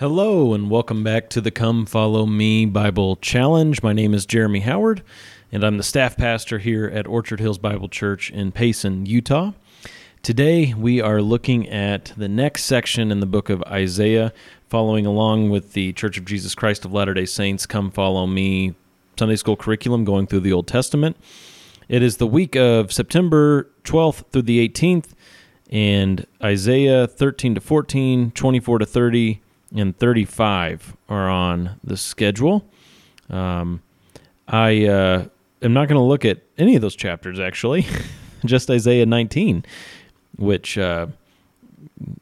Hello, and welcome back to the Come Follow Me Bible Challenge. My name is Jeremy Howard, and I'm the staff pastor here at Orchard Hills Bible Church in Payson, Utah. Today, we are looking at the next section in the book of Isaiah, following along with the Church of Jesus Christ of Latter day Saints Come Follow Me Sunday School curriculum going through the Old Testament. It is the week of September 12th through the 18th, and Isaiah 13 to 14, 24 to 30, and 35 are on the schedule. Um, I uh, am not going to look at any of those chapters, actually, just Isaiah 19, which, uh,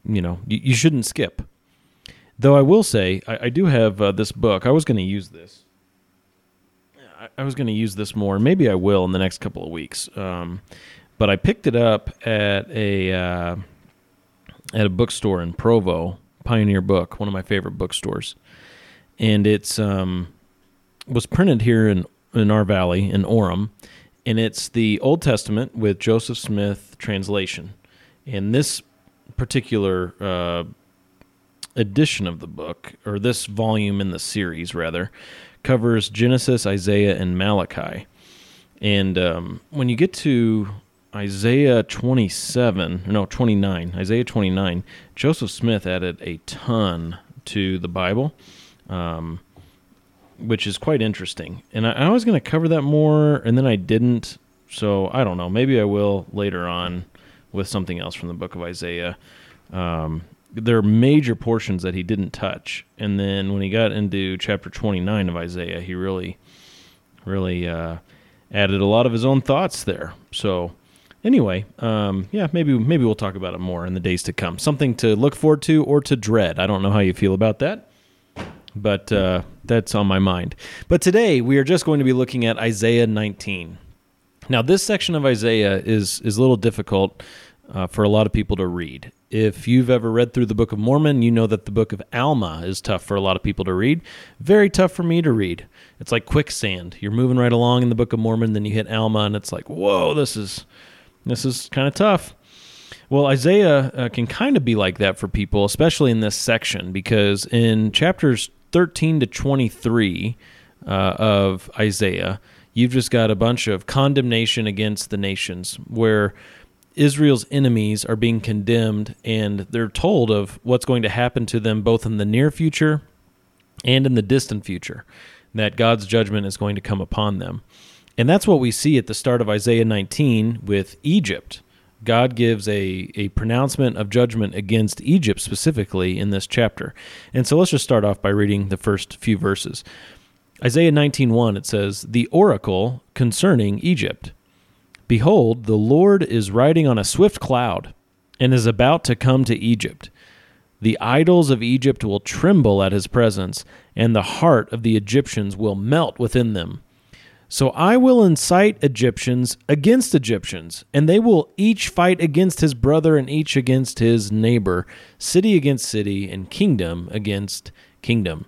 you know, you, you, shouldn't skip. Though I will say, I, I do have uh, this book. I was going to use this. I, I was going to use this more. Maybe I will in the next couple of weeks. Um, but I picked it up at a uh, at a bookstore in Provo Pioneer Book, one of my favorite bookstores, and it's um, was printed here in in our valley in Orem, and it's the Old Testament with Joseph Smith translation. And this particular uh, edition of the book, or this volume in the series rather, covers Genesis, Isaiah, and Malachi. And um, when you get to Isaiah 27, no, 29, Isaiah 29, Joseph Smith added a ton to the Bible, um, which is quite interesting. And I, I was going to cover that more, and then I didn't. So I don't know. Maybe I will later on with something else from the book of Isaiah. Um, there are major portions that he didn't touch. And then when he got into chapter 29 of Isaiah, he really, really uh, added a lot of his own thoughts there. So anyway, um, yeah, maybe maybe we'll talk about it more in the days to come. Something to look forward to or to dread. I don't know how you feel about that, but uh, that's on my mind. But today we are just going to be looking at Isaiah 19. Now, this section of Isaiah is is a little difficult uh, for a lot of people to read. If you've ever read through the Book of Mormon, you know that the Book of Alma is tough for a lot of people to read. Very tough for me to read. It's like quicksand. You're moving right along in the Book of Mormon, then you hit Alma, and it's like, whoa, this is this is kind of tough. Well, Isaiah uh, can kind of be like that for people, especially in this section, because in chapters 13 to 23 uh, of Isaiah, you've just got a bunch of condemnation against the nations where Israel's enemies are being condemned and they're told of what's going to happen to them both in the near future and in the distant future, that God's judgment is going to come upon them. And that's what we see at the start of Isaiah 19 with Egypt. God gives a, a pronouncement of judgment against Egypt specifically in this chapter. And so let's just start off by reading the first few verses. Isaiah 19:1 it says, "The oracle concerning Egypt. Behold, the Lord is riding on a swift cloud and is about to come to Egypt. The idols of Egypt will tremble at his presence, and the heart of the Egyptians will melt within them." So I will incite Egyptians against Egyptians, and they will each fight against his brother and each against his neighbor, city against city, and kingdom against kingdom.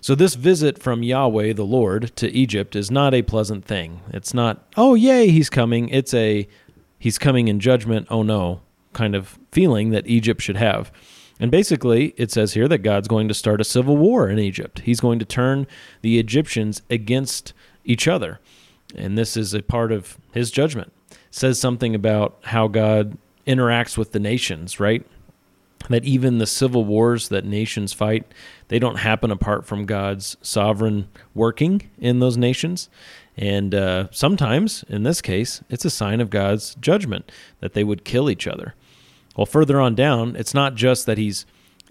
So this visit from Yahweh the Lord to Egypt is not a pleasant thing. It's not, oh, yay, he's coming. It's a, he's coming in judgment, oh no, kind of feeling that Egypt should have. And basically, it says here that God's going to start a civil war in Egypt. He's going to turn the Egyptians against each other. And this is a part of his judgment. It says something about how God interacts with the nations, right? That even the civil wars that nations fight, they don't happen apart from God's sovereign working in those nations. And uh, sometimes, in this case, it's a sign of God's judgment that they would kill each other. Well, further on down, it's not just that he's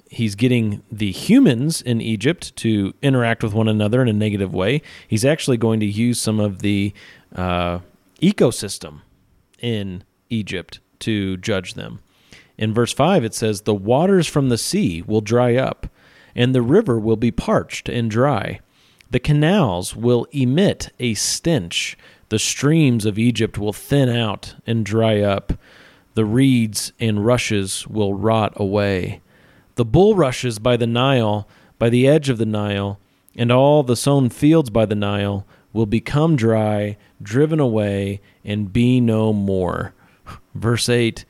he's getting the humans in Egypt to interact with one another in a negative way. He's actually going to use some of the uh, ecosystem in Egypt to judge them. In verse 5, it says, The waters from the sea will dry up, and the river will be parched and dry. The canals will emit a stench. The streams of Egypt will thin out and dry up. The reeds and rushes will rot away. The bulrushes by the Nile, by the edge of the Nile, and all the sown fields by the Nile will become dry, driven away, and be no more. Verse 8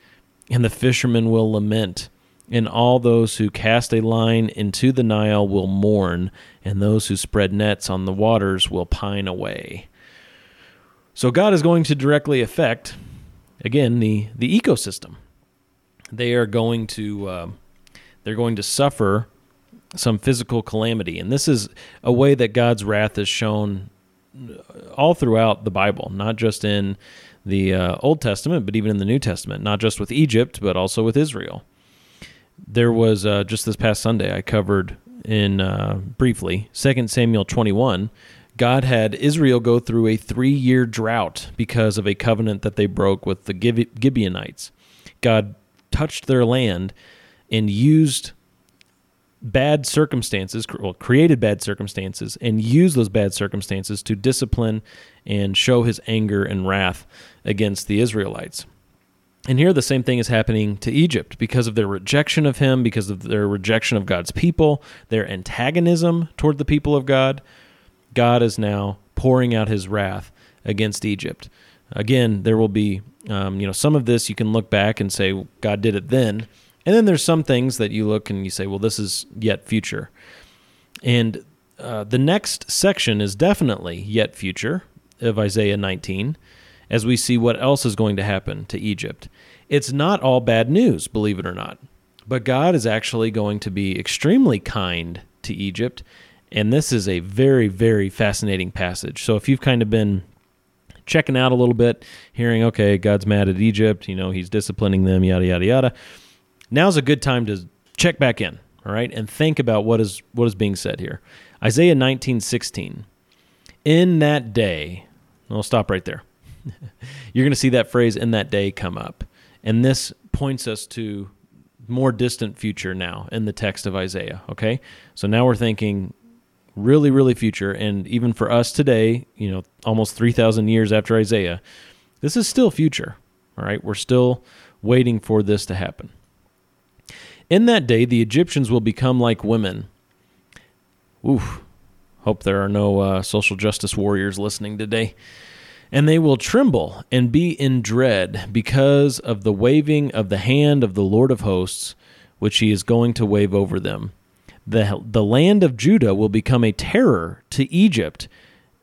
And the fishermen will lament, and all those who cast a line into the Nile will mourn, and those who spread nets on the waters will pine away. So God is going to directly affect, again, the, the ecosystem. They are going to uh, they're going to suffer some physical calamity, and this is a way that God's wrath is shown all throughout the Bible, not just in the uh, Old Testament, but even in the New Testament, not just with Egypt, but also with Israel. There was uh, just this past Sunday I covered in uh, briefly 2 Samuel 21. God had Israel go through a three year drought because of a covenant that they broke with the Gibeonites. God touched their land and used bad circumstances, well, created bad circumstances, and used those bad circumstances to discipline and show his anger and wrath against the Israelites. And here the same thing is happening to Egypt because of their rejection of him, because of their rejection of God's people, their antagonism toward the people of God. God is now pouring out his wrath against Egypt. Again, there will be, um, you know, some of this you can look back and say God did it then, and then there's some things that you look and you say, well, this is yet future. And uh, the next section is definitely yet future of Isaiah 19 as we see what else is going to happen to Egypt. It's not all bad news, believe it or not, but God is actually going to be extremely kind to Egypt. And this is a very, very fascinating passage. So if you've kind of been checking out a little bit, hearing, okay, God's mad at Egypt, you know, he's disciplining them, yada, yada, yada, now's a good time to check back in, all right, and think about what is what is being said here. Isaiah 19:16. In that day, I'll stop right there. You're going to see that phrase in that day come up. And this points us to more distant future now in the text of Isaiah, okay? So now we're thinking really really future and even for us today, you know, almost 3000 years after Isaiah, this is still future. All right? We're still waiting for this to happen. In that day, the Egyptians will become like women. Oof. Hope there are no uh, social justice warriors listening today. And they will tremble and be in dread because of the waving of the hand of the Lord of hosts, which he is going to wave over them. The, the land of Judah will become a terror to Egypt.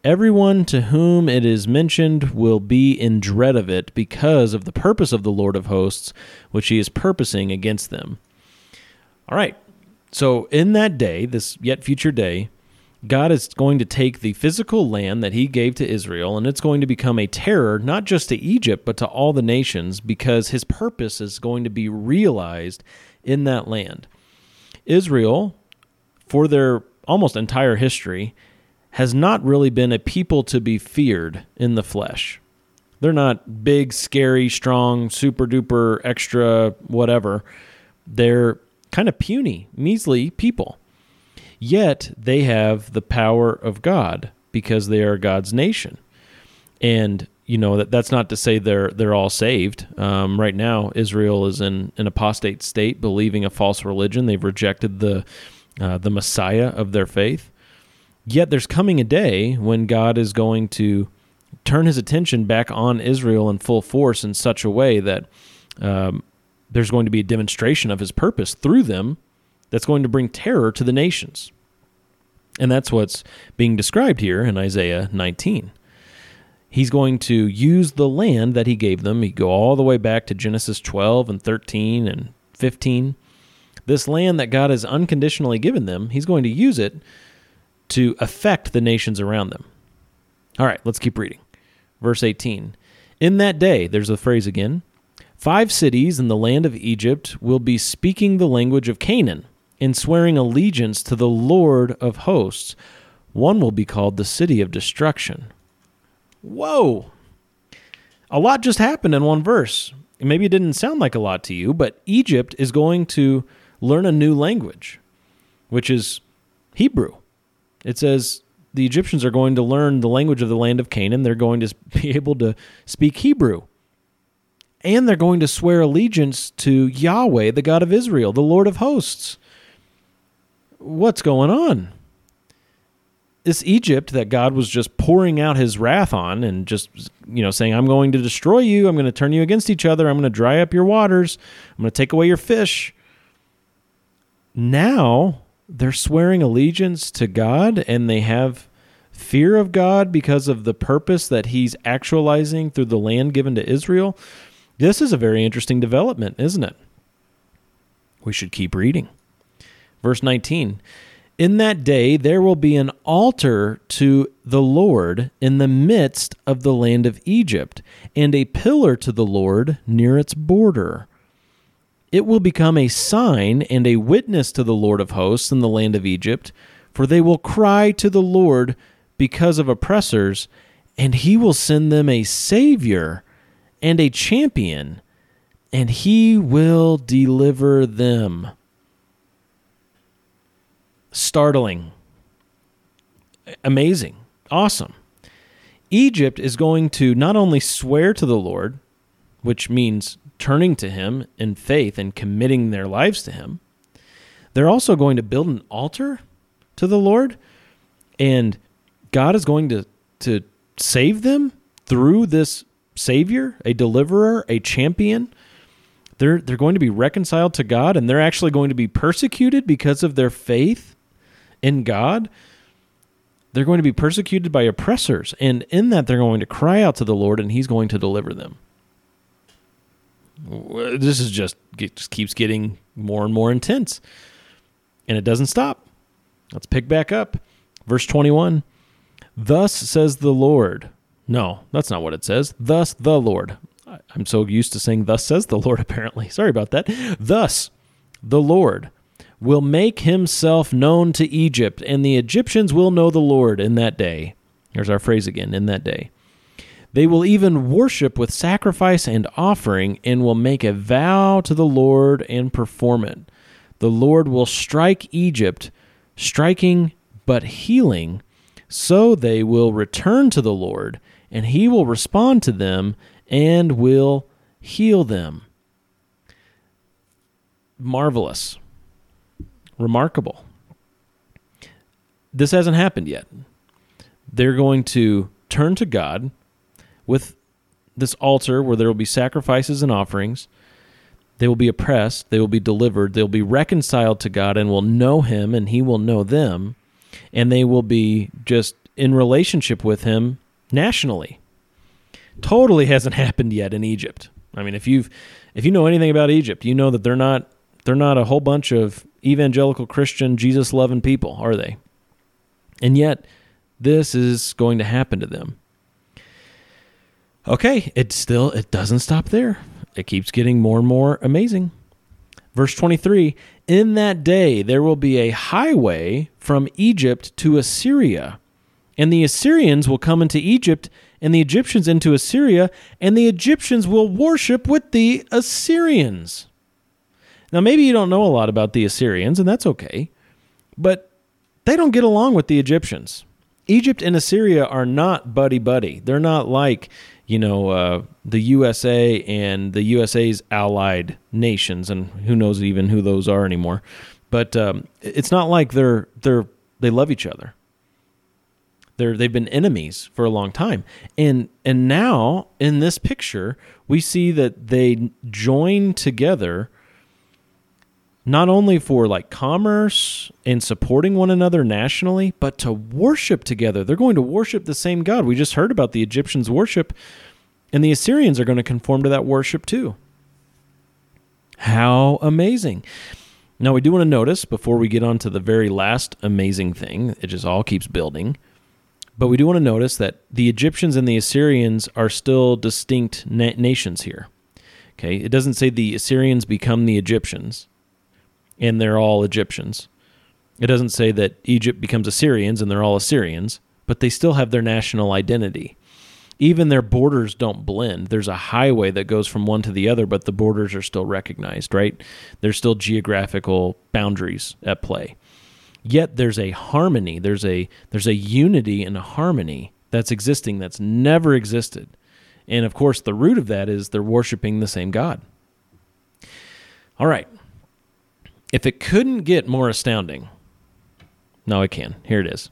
Everyone to whom it is mentioned will be in dread of it because of the purpose of the Lord of hosts, which he is purposing against them. All right. So, in that day, this yet future day, God is going to take the physical land that he gave to Israel, and it's going to become a terror, not just to Egypt, but to all the nations, because his purpose is going to be realized in that land. Israel, for their almost entire history, has not really been a people to be feared in the flesh. They're not big, scary, strong, super duper, extra, whatever. They're kind of puny, measly people. Yet they have the power of God because they are God's nation. And you know that that's not to say they're they're all saved. Um, right now, Israel is in an apostate state, believing a false religion. They've rejected the uh, the Messiah of their faith. Yet there's coming a day when God is going to turn His attention back on Israel in full force in such a way that um, there's going to be a demonstration of his purpose through them that's going to bring terror to the nations. And that's what's being described here in Isaiah 19. He's going to use the land that he gave them. He go all the way back to Genesis 12 and 13 and 15. This land that God has unconditionally given them, he's going to use it to affect the nations around them. All right, let's keep reading. Verse 18. In that day, there's the phrase again, Five cities in the land of Egypt will be speaking the language of Canaan and swearing allegiance to the Lord of hosts. One will be called the city of destruction. Whoa! A lot just happened in one verse. Maybe it didn't sound like a lot to you, but Egypt is going to learn a new language, which is Hebrew. It says the Egyptians are going to learn the language of the land of Canaan. They're going to be able to speak Hebrew and they're going to swear allegiance to Yahweh, the God of Israel, the Lord of hosts. What's going on? This Egypt that God was just pouring out his wrath on and just, you know, saying, I'm going to destroy you. I'm going to turn you against each other. I'm going to dry up your waters. I'm going to take away your fish. now they're swearing allegiance to God and they have fear of God because of the purpose that he's actualizing through the land given to Israel. This is a very interesting development, isn't it? We should keep reading. Verse 19 In that day there will be an altar to the Lord in the midst of the land of Egypt, and a pillar to the Lord near its border. It will become a sign and a witness to the Lord of hosts in the land of Egypt, for they will cry to the Lord because of oppressors, and he will send them a Savior and a champion, and he will deliver them. Startling. Amazing. Awesome. Egypt is going to not only swear to the Lord, which means turning to Him in faith and committing their lives to Him, they're also going to build an altar to the Lord. And God is going to, to save them through this Savior, a deliverer, a champion. They're, they're going to be reconciled to God and they're actually going to be persecuted because of their faith in God. They're going to be persecuted by oppressors. And in that, they're going to cry out to the Lord and He's going to deliver them this is just just keeps getting more and more intense and it doesn't stop let's pick back up verse 21 thus says the lord no that's not what it says. Thus the lord. I'm so used to saying thus says the lord apparently. Sorry about that. Thus the lord will make himself known to egypt and the egyptians will know the lord in that day. Here's our phrase again in that day. They will even worship with sacrifice and offering and will make a vow to the Lord and perform it. The Lord will strike Egypt, striking but healing, so they will return to the Lord, and he will respond to them and will heal them. Marvelous. Remarkable. This hasn't happened yet. They're going to turn to God with this altar where there will be sacrifices and offerings. They will be oppressed, they will be delivered, they will be reconciled to God and will know Him, and He will know them, and they will be just in relationship with Him nationally. Totally hasn't happened yet in Egypt. I mean, if you've if you know anything about Egypt, you know that they're not they're not a whole bunch of evangelical Christian Jesus loving people, are they? And yet, this is going to happen to them. Okay, it still it doesn't stop there. It keeps getting more and more amazing. Verse 23, in that day there will be a highway from Egypt to Assyria, and the Assyrians will come into Egypt and the Egyptians into Assyria, and the Egyptians will worship with the Assyrians. Now, maybe you don't know a lot about the Assyrians, and that's okay, but they don't get along with the Egyptians. Egypt and Assyria are not buddy buddy. They're not like you know, uh, the USA and the USA's allied nations, and who knows even who those are anymore. But um, it's not like they're they're they love each other. They're they've been enemies for a long time, and and now in this picture we see that they join together not only for like commerce and supporting one another nationally, but to worship together. They're going to worship the same God. We just heard about the Egyptians' worship, and the Assyrians are going to conform to that worship too. How amazing. Now, we do want to notice before we get on to the very last amazing thing, it just all keeps building. But we do want to notice that the Egyptians and the Assyrians are still distinct na- nations here. Okay, it doesn't say the Assyrians become the Egyptians and they're all Egyptians. It doesn't say that Egypt becomes Assyrians and they're all Assyrians, but they still have their national identity. Even their borders don't blend. There's a highway that goes from one to the other, but the borders are still recognized, right? There's still geographical boundaries at play. Yet there's a harmony, there's a there's a unity and a harmony that's existing that's never existed. And of course, the root of that is they're worshiping the same God. All right, if it couldn't get more astounding, no, it can. Here it is.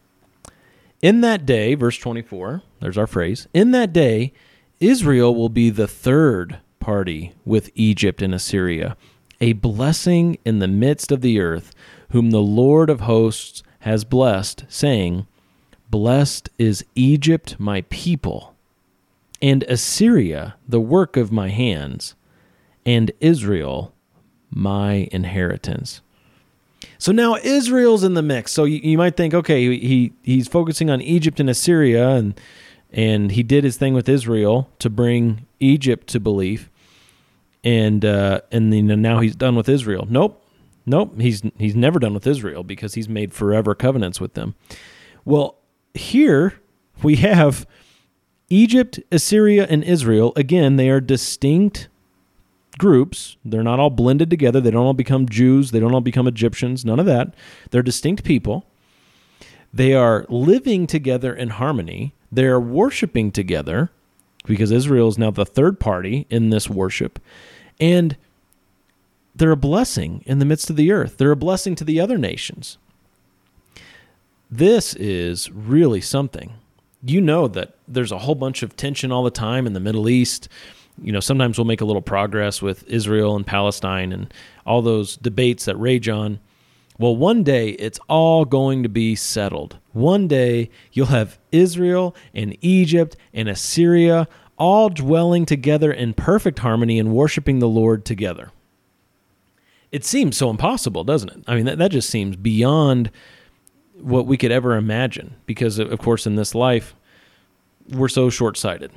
In that day, verse 24, there's our phrase. In that day, Israel will be the third party with Egypt and Assyria, a blessing in the midst of the earth, whom the Lord of hosts has blessed, saying, Blessed is Egypt, my people, and Assyria, the work of my hands, and Israel, my inheritance. So now Israel's in the mix. So you, might think, okay, he he's focusing on Egypt and Assyria, and and he did his thing with Israel to bring Egypt to belief, and uh, and now he's done with Israel. Nope, nope. He's he's never done with Israel because he's made forever covenants with them. Well, here we have Egypt, Assyria, and Israel. Again, they are distinct groups. They're not all blended together. They don't all become Jews. They don't all become Egyptians. None of that. They're distinct people. They are living together in harmony. They are worshiping together because Israel is now the third party in this worship. And they're a blessing in the midst of the earth. They're a blessing to the other nations. This is really something. You know that there's a whole bunch of tension all the time in the Middle East you know, sometimes we'll make a little progress with Israel and Palestine and all those debates that rage on. Well, one day it's all going to be settled. One day you'll have Israel and Egypt and Assyria all dwelling together in perfect harmony and worshiping the Lord together. It seems so impossible, doesn't it? I mean, that, that just seems beyond what we could ever imagine because, of course, in this life, we're so short sighted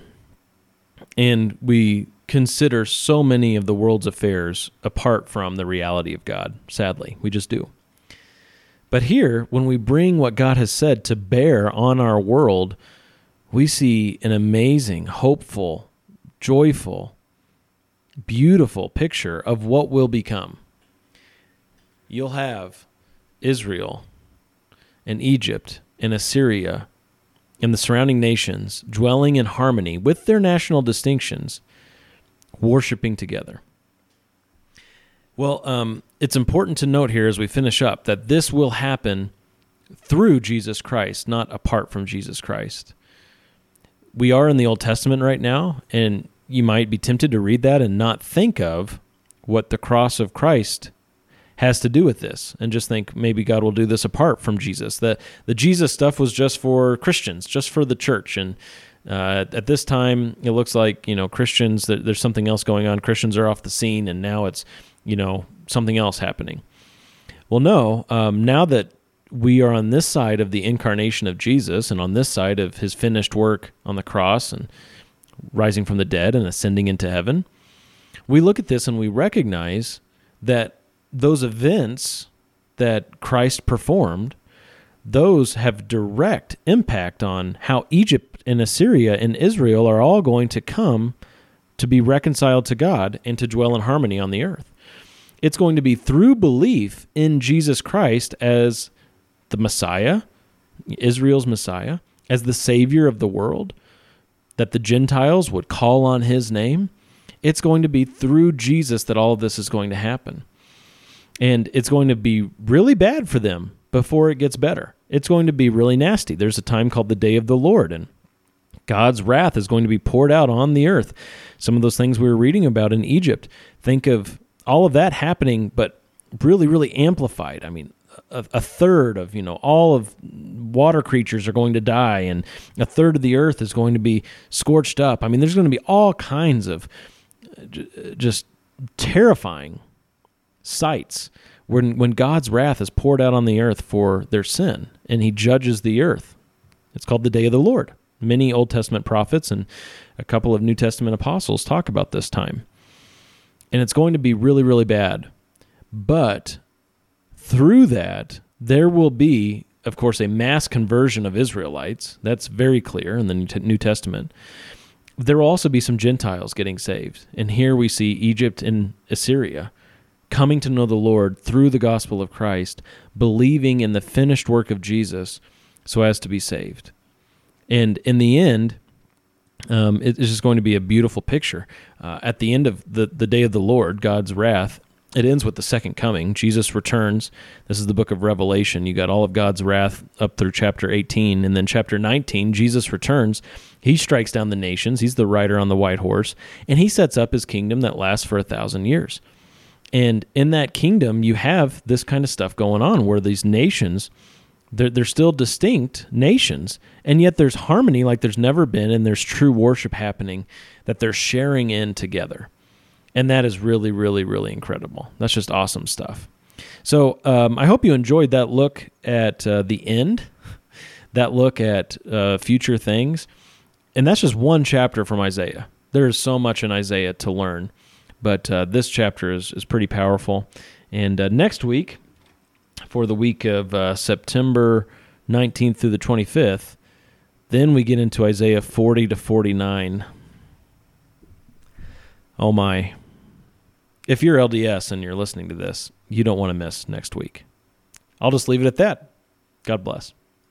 and we consider so many of the world's affairs apart from the reality of God. Sadly, we just do. But here, when we bring what God has said to bear on our world, we see an amazing, hopeful, joyful, beautiful picture of what will become. You'll have Israel and Egypt and Assyria and the surrounding nations, dwelling in harmony with their national distinctions, worshiping together. Well, um, it's important to note here as we finish up that this will happen through Jesus Christ, not apart from Jesus Christ. We are in the Old Testament right now, and you might be tempted to read that and not think of what the cross of Christ has to do with this and just think maybe God will do this apart from Jesus. That the Jesus stuff was just for Christians, just for the church. And uh, at this time, it looks like, you know, Christians, there's something else going on. Christians are off the scene and now it's, you know, something else happening. Well, no, um, now that we are on this side of the incarnation of Jesus and on this side of his finished work on the cross and rising from the dead and ascending into heaven, we look at this and we recognize that those events that Christ performed, those have direct impact on how Egypt and Assyria and Israel are all going to come to be reconciled to God and to dwell in harmony on the earth. It's going to be through belief in Jesus Christ as the Messiah, Israel's Messiah, as the Savior of the world, that the Gentiles would call on his name. It's going to be through Jesus that all of this is going to happen and it's going to be really bad for them before it gets better. It's going to be really nasty. There's a time called the day of the Lord, and God's wrath is going to be poured out on the earth. Some of those things we were reading about in Egypt, think of all of that happening, but really, really amplified. I mean, a, a, third of you know all of water creatures are going to die, and a third of the earth is going to be scorched up. I mean, there's going to be all kinds of uh, uh, just terrifying sights when when God's wrath is poured out on the earth for their sin and he judges the earth. It's called the day of the Lord. Many Old Testament prophets and a couple of New Testament apostles talk about this time. And it's going to be really really bad. But through that there will be of course a mass conversion of Israelites. That's very clear in the New Testament. There will also be some Gentiles getting saved. And here we see Egypt and Assyria coming to know the Lord through the gospel of Christ, believing in the finished work of Jesus so as to be saved. And in the end, um, it's just going to be a beautiful picture. Uh, at the end of the, the day of the Lord, God's wrath, it ends with the second coming. Jesus returns. This is the book of Revelation. You got all of God's wrath up through chapter 18. And then chapter 19, Jesus returns. He strikes down the nations. He's the rider on the white horse. And he sets up his kingdom that lasts for a thousand years. And in that kingdom, you have this kind of stuff going on where these nations, they're, they're still distinct nations, and yet there's harmony like there's never been, and there's true worship happening that they're sharing in together. And that is really, really, really incredible. That's just awesome stuff. So um, I hope you enjoyed that look at uh, the end, that look at uh, future things. And that's just one chapter from Isaiah. There is so much in Isaiah to learn, but uh, this chapter is, is pretty powerful. And uh, next week, for the week of uh, September 19th through the 25th, then we get into Isaiah 40 to 49. Oh my. If you're LDS and you're listening to this, you don't want to miss next week. I'll just leave it at that. God bless.